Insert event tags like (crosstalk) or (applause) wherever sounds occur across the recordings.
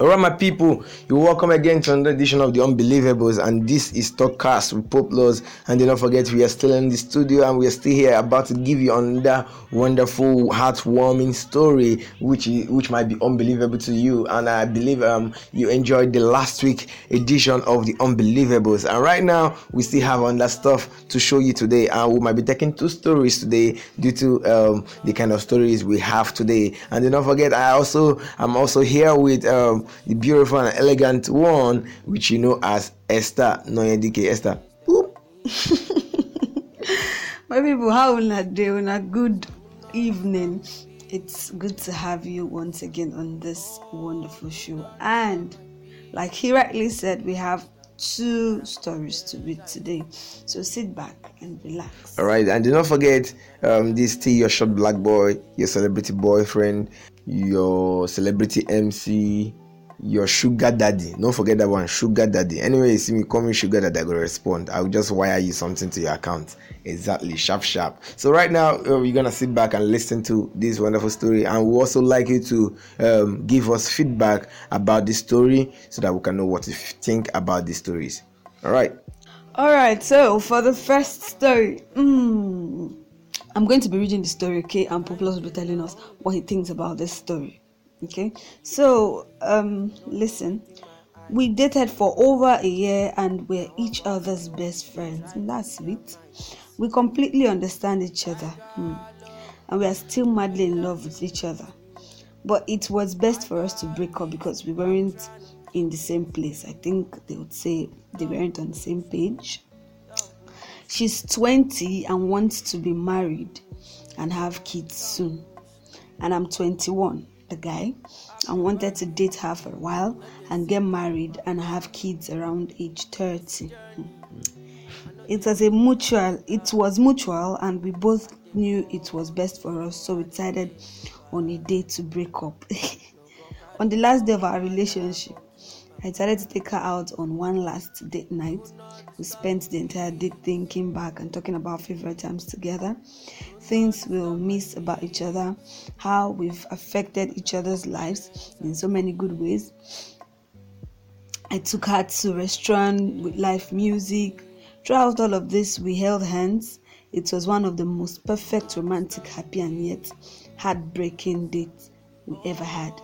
Alright, my people, you're welcome again to another edition of the Unbelievables, and this is Talkcast with Pope Laws. And do not forget, we are still in the studio and we are still here about to give you another wonderful, heartwarming story, which which might be unbelievable to you. And I believe um you enjoyed the last week edition of the Unbelievables. And right now, we still have other stuff to show you today, and we might be taking two stories today due to um the kind of stories we have today. And do not forget, I also I'm also here with um the beautiful and elegant one, which you know as Esther Noyedike. Esther. (laughs) My people, how una day? Una good evening. It's good to have you once again on this wonderful show. And like he rightly said, we have two stories to read today. So sit back and relax. All right, and do not forget um, this still your short black boy, your celebrity boyfriend, your celebrity MC, your sugar daddy. Don't forget that one, sugar daddy. Anyway, you see me call me sugar daddy, I go respond. I'll just wire you something to your account. Exactly, sharp, sharp. So right now, uh, you're gonna sit back and listen to this wonderful story, and we also like you to um, give us feedback about the story so that we can know what you think about the stories. All right. All right. So for the first story, mm, I'm going to be reading the story, okay? And Populous will be telling us what he thinks about this story. Okay. So um, listen. We dated for over a year and we're each other's best friends. That's sweet. We completely understand each other. Hmm. And we are still madly in love with each other. But it was best for us to break up because we weren't in the same place. I think they would say they weren't on the same page. She's 20 and wants to be married and have kids soon. And I'm 21, the guy, and wanted to date her for a while and get married and have kids around age 30. It was a mutual, it was mutual, and we both knew it was best for us, so we decided on a date to break up. (laughs) on the last day of our relationship, I decided to take her out on one last date night. We spent the entire day thinking back and talking about favorite times together, things we'll miss about each other, how we've affected each other's lives in so many good ways. I took her to a restaurant with live music. Throughout all of this, we held hands. It was one of the most perfect, romantic, happy, and yet heartbreaking dates we ever had.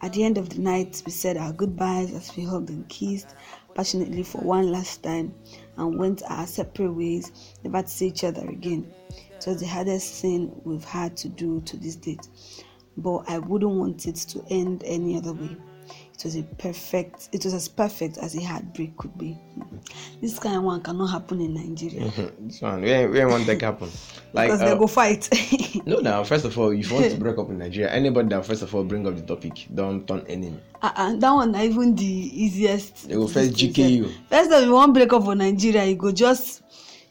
At the end of the night, we said our goodbyes as we hugged and kissed passionately for one last time and went our separate ways, never to see each other again. It was the hardest thing we've had to do to this date, but I wouldn't want it to end any other way. It was a perfect. It was as perfect as a heartbreak could be. This kind of one cannot happen in Nigeria this one, we ain't, we ain't want that happen. (laughs) Like, because uh, they go fight. (laughs) no, now, first of all, if you want to (laughs) break up in Nigeria, anybody that first of all bring up the topic, don't turn enemy. uh-uh, that one na even the easiest. They go first GK you. First of all, you wan break up for Nigeria, you go just.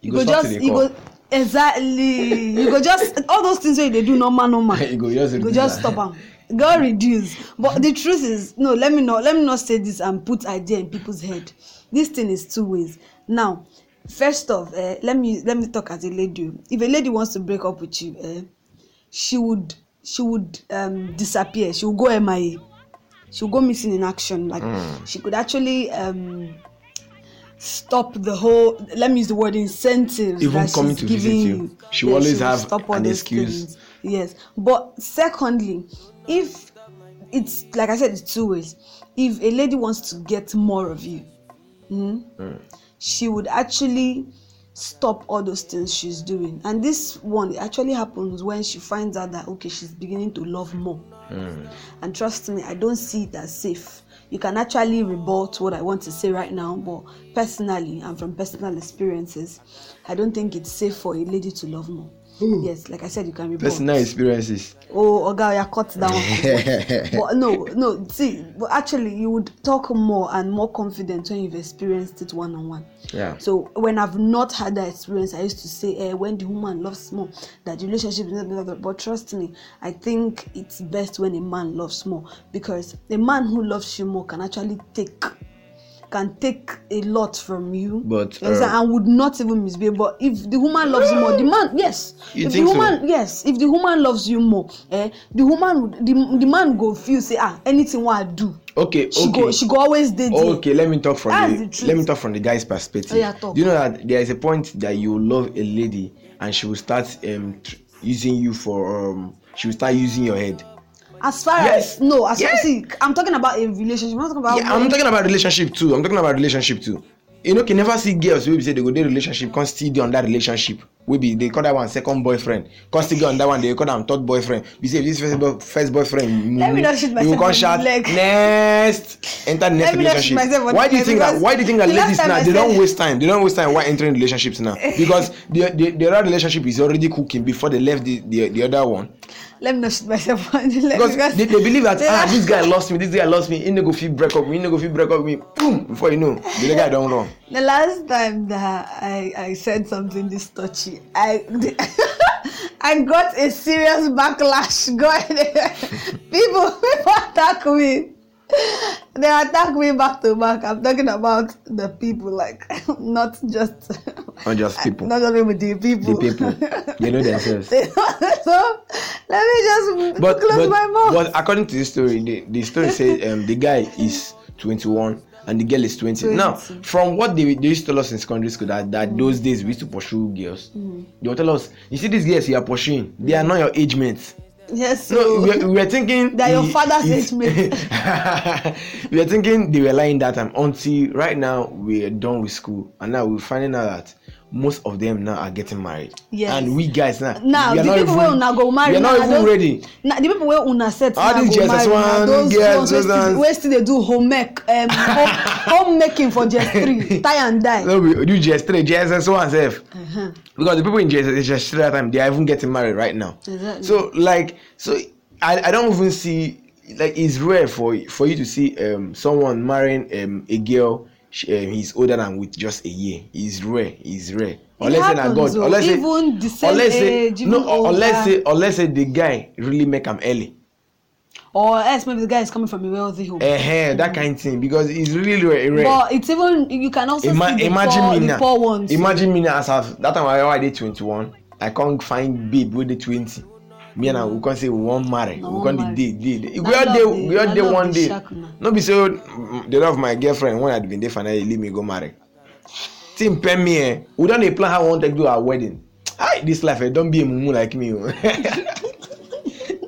You You go go just. You go exactly. You go just all those things wey you dey do normal normal. You go just you go just stop am. God reduce. But the truth is, no. Let me not. Let me not say this and put idea in people's head. This thing is two ways. Now, first off, uh, let me let me talk as a lady. If a lady wants to break up with you, uh, she would she would um, disappear. She would go MIA. She would go missing in action. Like she could actually um, stop the whole. Let me use the word incentives Even coming to visit you. She always will have an excuse. things. Yes, but secondly, if it's like I said, it's two ways. If a lady wants to get more of you, mm, she would actually stop all those things she's doing. And this one actually happens when she finds out that okay, she's beginning to love more. And trust me, I don't see it as safe. You can actually rebut what I want to say right now, but personally and from personal experiences, I don't think it's safe for a lady to love more. Yes, like I said, you can rebut. Personal experiences. oh oga oya cut one (laughs) but no no see but actually you would talk more and more confident when you've experienced it one on one Yeah. so when i've not had that experience i used to say eh, when the woman loves more that relationship is not but trust me i think it's best when a man loves more because a man who loves you more can actually take can take a lot from you. But, uh, and would not even misbehave. But if the woman loves you more, the man, yes. You if think the so? woman, yes. If the woman loves you more, eh, the woman, would- the, the man go feel say ah anything what I do, okay she okay go she go always there. okay let me talk from That's the, the let me talk from the guy's perspective Oh, yeah, do you know that there is a point that you love a lady and she will start um using you for um she will start using your head As far Yes. as no, as Yes. see, I'm talking about a relationship. I'm not talking about. yeah i'm talking about relationship too i'm talking about relationship too you know can never see girls wey be say they go dey relationship come still dey on that relationship wey be they call that one second boyfriend come still dey on that one they call am third boyfriend be say if this first, boy, first boyfriend Let me not shoot you myself go come shout leg. next enter the next Let relationship why do you think that why do you think that ladies now they don waste time they don waste time while entering relationships now (laughs) because the the the other relationship is already cooking before they left the the, the other one Let me not shoot myself (laughs) because they, they believe that (laughs) ah this guy lost me this guy lost me he no go fit break up me he no go fit break up me boom before you know the guy don run The last time that I, I said something this touchy, I (laughs) I got a serious backlash. God, people people attack me. (laughs) They attack me back to back. I'm talking about the people, like (laughs) not just Not just (laughs) people. not just people, the people. the people they know themselves so let me just but close but, my mouth. but according to the story the, the story says um, the guy is 21 and the girl is 20. now from what they, they used to tell us in secondary school that, that those days we used to pursue girls they will tell us you see these girls you are pursuing they are not your age mates yes, so no oh. we were, we were thinking (laughs) that your he- father's (laughs) he- age (laughs) mate. we were thinking they were lying that time until right now we're done with school and now we're finding out that most of them now are getting married Yes. and we guys now now the not people even- una go marry are not now, even ready na the people wey una set All now these go JSS marry na one, girls, ones wey those still ones. wey still dey do homemaking um, home (laughs) homemaking for js three (laughs) tie and die. no we do gs3 gs1 sef Uh-huh. because the people in gs gs3 that time they are even getting married right now Exactly. so like so i i don't even see like it's rare for for you to see um someone marrying um a girl she, um, he's older than with just a year it's rare it's rare unless na god o, unless even the same unless age, even no unless older. say unless say the guy really make am early or else maybe the guy is coming from a wealthy home. uh that kind of thing because it's really rare, rare. but it's even you can also Ima- see the imagine poor me the poor ones. imagine me now as of that time i already twenty-one i can't find babe with the twenty me and am we come say we wan marry. Na we come dey dey dey we all dey we all dey one day. no be say oh, the love my girlfriend when i bin dey finally leave me go marry. Team pen me eh we don dey plan how we wan take do our wedding. Hi this life eh don be a mumu like me o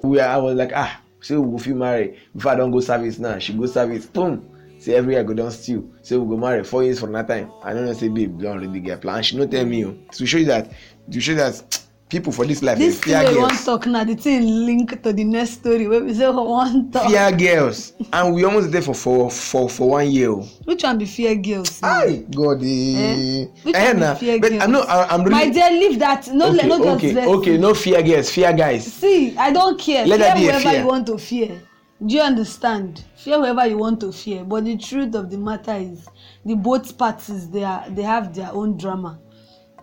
(laughs) we i was like ah say we go fit marry? Before i don go service now she go service boom. Say every year i go don steal say we go marry? Four years from that time. I no know say babe don already get plan. She no tell me o to show you that to show you that people for this life dey this thing fear wey we wan girls talk na the thing link to the next story wey we say we wan talk. fear girls and we almost dey for for for for one year o. which one be fear girls. na? Hi, God. Eh? Eh? Which Eh, one be fear But girls? I'm not. I- I'm really. my dear leave that no okay, let no just okay, vex okay. me. No fear, girls. Fear, guys. see i don care Let fear whoever fear. you want to fear do you understand fear whoever you want to fear but the truth of the matter is the both parties they are they have their own drama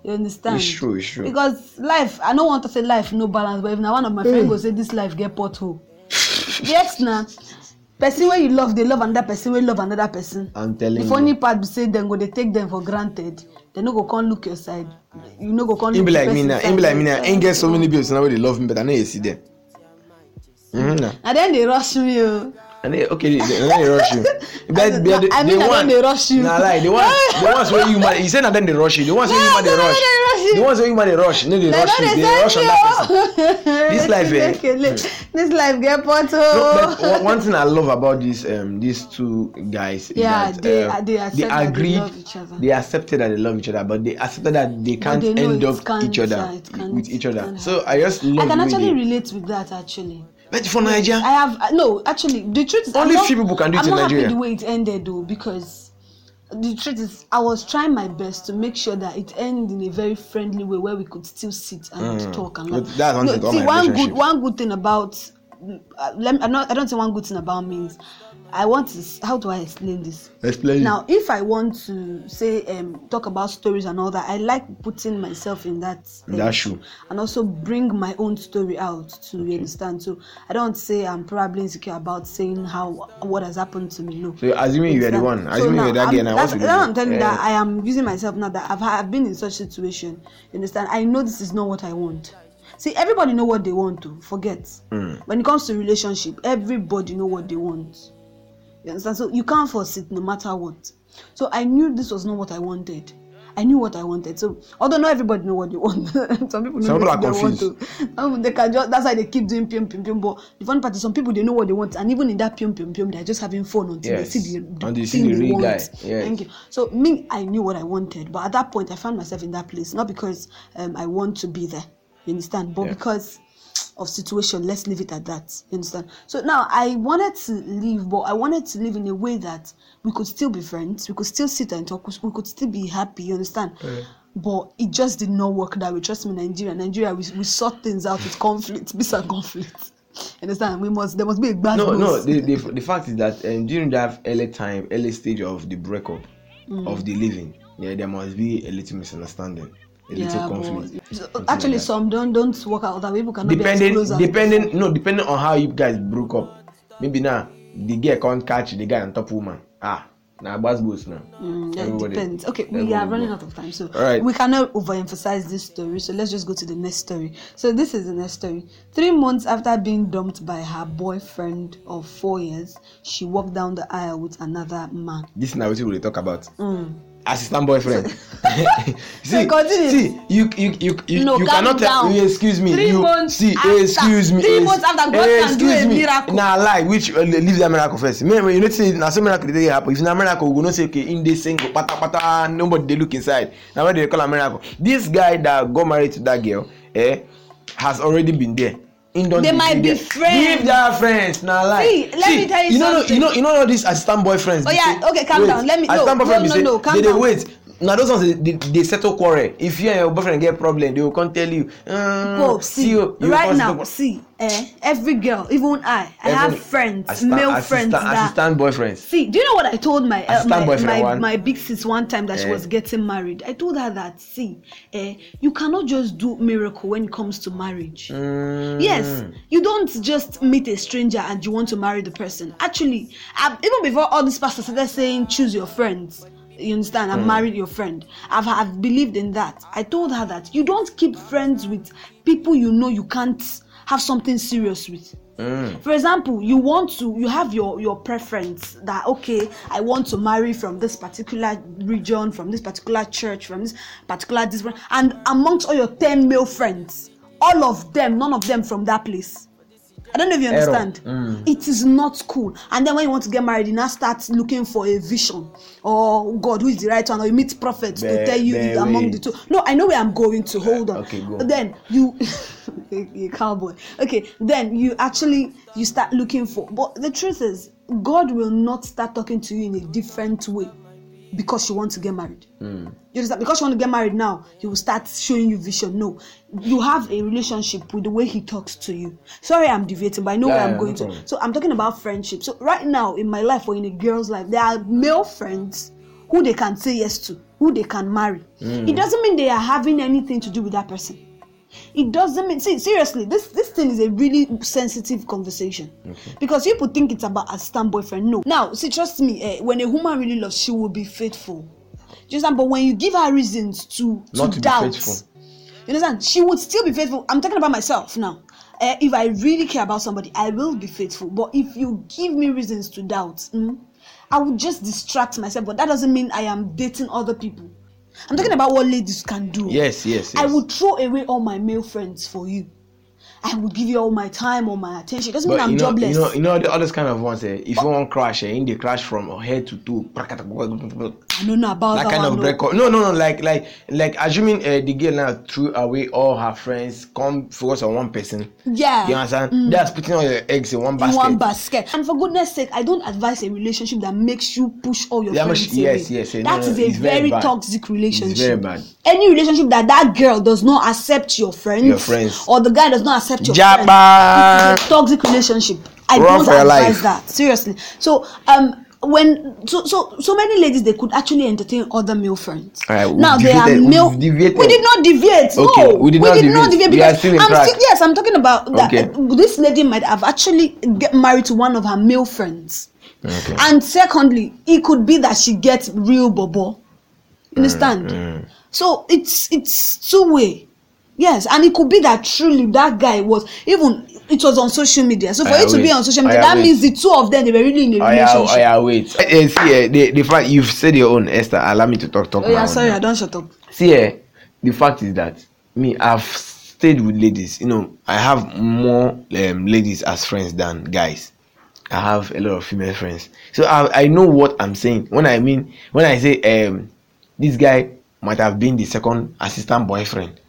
you understand It's true, it's true. because life i no want to say life no balance but if na one of my Mm. friend go say this life get pothole yes na person wey you love dey love another person wey love another person I'm telling the funny you. part be say dem go dey take dem for granted dem no go come look your side you no go come look the like me person now. side be like me now. Ain't get so many babes now where they love me, but I know you see them. Mm-hmm. Nah. na dem dey rush me o. And they, okay, they, they, they rush you. (laughs) But No, the, I mean, the I one, don't dey rush you. Nah, like the one, (laughs) the ones where you man, you say na them they rush you. The ones where you No, man they no, no, rush. they. The ones where you man they rush, no they rush you. They rush on that person. (laughs) This life, eh? Ekele. this life get No, but one- thing I love about these um these two guys Yeah, that they- uh, they they agreed other. they accepted that they love each other, but they accepted that they can't they end up each other with each other. So I just love I can actually relate with that actually. But for Nigeria, I have uh, no actually the truth is Only few people can do it I'm in not Nigeria. happy the way it ended though because the truth is I was trying my best to make sure that it ended in a very friendly way where we could still sit and talk and Mm. Laugh. one no, thing to all see one good one good thing about let me, I'm not, I don't say one good thing about me I want to. How do I explain this? Explain. Now, if I want to say um, talk about stories and all that, I like putting myself in that In that shoe. and also bring my own story out to you understand. So I don't say I'm probably insecure about saying how what has happened to me. No. So assuming you are the one, assuming you were that girl, now that's, what now I'm telling you that I am using myself now that I've, I've been in such situation. You understand? I know this is not what I want. See, everybody know what they want to forget. Mm. When it comes to relationship, everybody know what they want. You understand? So you can't force it no matter what. So I knew this was not what I wanted. I knew what I wanted. So although not know. everybody know what they want, (laughs) some people know Some people are they want to. Some they can just that's why they keep doing pium pium pium. But the fun part is some people they know what they want, and even in that pium pium pium, they're just having fun until Yes. they see the, the Until thing the they want. guy. Yes. Thank you. So me, I knew what I wanted, but at that point, I found myself in that place not because um, I want to be there. You understand? But Yeah. because of situation let's leave it at that. You understand? So now i wanted to leave but i wanted to live in a way that we could still be friends we could still sit and talk we could still be happy you understand? But it just did not work that way. Trust me nigeria nigeria we, we sort things out with conflict peace and conflict. Understand? We must there must be a bad no no the, the the fact is that um, during that early time early stage of the breakup Mm. of the living yeah there must be a little misunderstanding a little conflict but, actually like some don't don't work out that way people cannot be depending close as depending no depending on how you guys broke up maybe now the girl can't catch the guy on top woman ah na gbas gbos now Mm, yeah, it depends. Okay, we everybody are running out of time, so Alright. we cannot overemphasize this story. So let's just go to the next story. So this is the next story. Three months after being dumped by her boyfriend of four years, she walked down the aisle with another man. this is now what we talk about Mm. Assistant boyfriend (laughs) (laughs) see see you you you you, No, you cannot tell you excuse me Three you see after- excuse me three months after God can do a miracle. na lie which uh, leave that miracle first. Me you know say na so miracle take happen. If na miracle we go know say okay him dey single patapata nobody dey look inside. Na why they dey call am miracle. This guy that got married to that girl eh has already been there him don They might be friends. leave that friends na lie See, let me tell you you know something. you know you know all these assistant boyfriends Oh, yeah, say- okay, calm wait, down. Let me- no, no, be say no, no, calm they down. wait na those ones dey dey dey settle quarrel if you and your boyfriend get problem they go come tell you um, Go see, you you right now, see, eh, every girl, even I, I have friends, assistant- male assistant, friends that assistant boyfriends See, do you know what I told my uh, my, my, one. my big sis one time that she Eh. was getting married? I told her that see, eh, you cannot just do miracle when it comes to marriage. Mm. Yes, you don't just meet a stranger and you want to marry the person. Actually, i even before all these pastors started saying choose your friends. You understand? I married your friend. I've, I've believed in that. I told her that you don't keep friends with people you know you can't have something serious with Mm. for example you want to you have your your preference that okay i want to marry from this particular region from this particular church from this particular this and amongst all your 10 male friends all of them none of them from that place i don't know if you understand. Mm. it is not cool. And then when you want to get married you now start looking for a vision or god who is the right one or you meet prophets to tell you be- among the two. No i know where i'm going to. Hold on. okay, go. then (laughs) you you cowboy. Okay then you actually you start looking for but the truth is god will not start talking to you in a different way because you want to get married. Mm. you understand? Because you want to get married now he will start showing you vision. No. You have a relationship with the way he talks to you. Sorry i'm deviating but i know Yeah, where i'm yeah, going no to. so i'm talking about friendship. So right now in my life or in a girl's life there are male friends who they can say yes to who they can marry. Mm. it doesn't mean they are having anything to do with that person it doesn't mean see seriously this this thing is a really sensitive conversation. Because people think it's about assistant boyfriend. No. Now see trust me eh, when a woman really loves she will be faithful. Do you understand? But when you give her reasons to to Not to doubt you understand? She would still be faithful. I'm talking about myself now. Eh, if i really care about somebody i will be faithful. But if you give me reasons to doubt mm, i would just distract myself. But that doesn't mean i am dating other people i'm talking about what ladies can do yes yes yes I would throw away all my male friends for you. I would give you all my time, all my attention. It doesn't mean I'm you know, jobless. you know, you know, the others kind of ones. Eh, if you want crash, eh, in the crash from head to toe, I don't know about that that, kind one. of no. breakup. No, no, no. Like, like, like, assuming uh, the girl now threw away all her friends, come focus on one person. Yeah. You understand? That's putting all your eggs in one In basket. one basket. And for goodness sake, I don't advise a relationship that makes you push all your Yeah, friends much- yes, away. yes, eh, That no, no, a very very, toxic relationship. very bad. Any relationship that that girl does not accept your friends, Your friends. or the guy does not accept your Japa. friend. (laughs) Toxic relationship. I Run don't advise life. that seriously. So um when so so so many ladies they could actually entertain other male friends. Now they are male. We did not deviate. Okay, no, we did not did deviate. not deviate because I'm still, yes, I'm talking about that. Okay. This lady might have actually get married to one of her male friends. Okay. And secondly, it could be that she gets real bobo. You understand? Mm, So it's it's two way. Yes, and it could be that truly that guy was even it was on social media. So for Oya, it to be on social media, Oya, that wait. means the two of them they were really in a yeah, relationship. oh yeah, wait. Eh, see, eh, the the fact you've said your own, Esther. Allow me to talk. Talk. Oh my yeah, sorry, now. I don't shut up. See, eh, the fact is that me, I've stayed with ladies. You know, I have more um, ladies as friends than guys. I have a lot of female friends, so I I know what I'm saying when I mean when I say um this guy might have been the second assistant boyfriend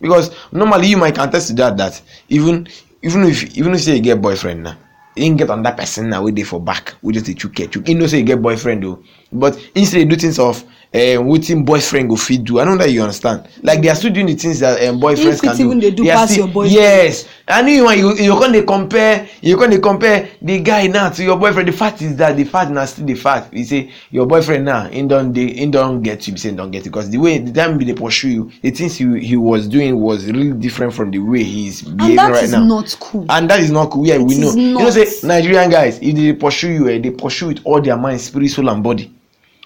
because normally you might contest to that that even even if even if say you get boyfriend now you didn't get another person now wey dey for back wey just dey chuke chuke you know say you get boyfriend o. But instead do things of um, wetin boyfriend go fit do? I know that you understand. Like they are still doing the things that um, boyfriends If can do. even dey do They pass still- your boyfriend. yes. I know you wan you you come dey compare you come dey compare the guy now to your boyfriend. The fact is that the fact na still the fact. Be say your boyfriend now him don dey him don get you. Be say him don get you. Because the way the time he dey pursue you the things he he was doing was really different from the way he is And behaving that right is now. not cool. and that is not cool. Yeah we know. Is you know not. say nigerian guys if they dey pursue you eh they pursue with all their mind spirit soul and body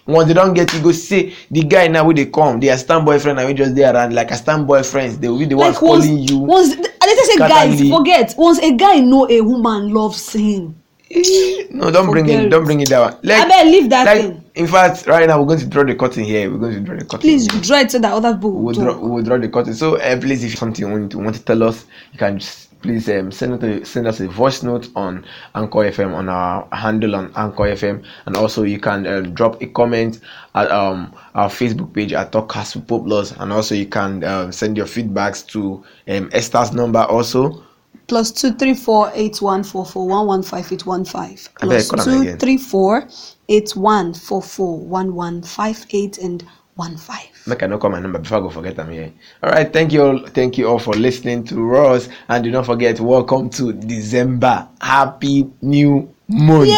once they don get you go say the guy now wey dey come their stand boyfriend na wey just dey around like a stand boyfriends they will be the ones like once, calling you once I just say guys forget. Once a guy know a woman loves him. Eh, no don bring Forget it it. don bring it that one. Like abeg leave that like thing. in fact right now we're going to draw the curtain here we're going to draw the curtain please draw it so that other people will we'll draw we'll draw the curtain. So uh, please if something you want to tell us you can just please um, send a, send us a voice note on anchor fm on our handle on anchor fm and also you can uh, drop a comment at um our facebook page at talkcast with Pope Laws, and also you can um, send your feedbacks to um esther's number also. Plus two three four eight one four four one one five eight one five. Plus beg, call am two three four eight one four four one one five eight and one five. make i no call my number before i go forget I'm here. All right thank you all thank you all for listening to us and do not forget welcome to december. Happy new month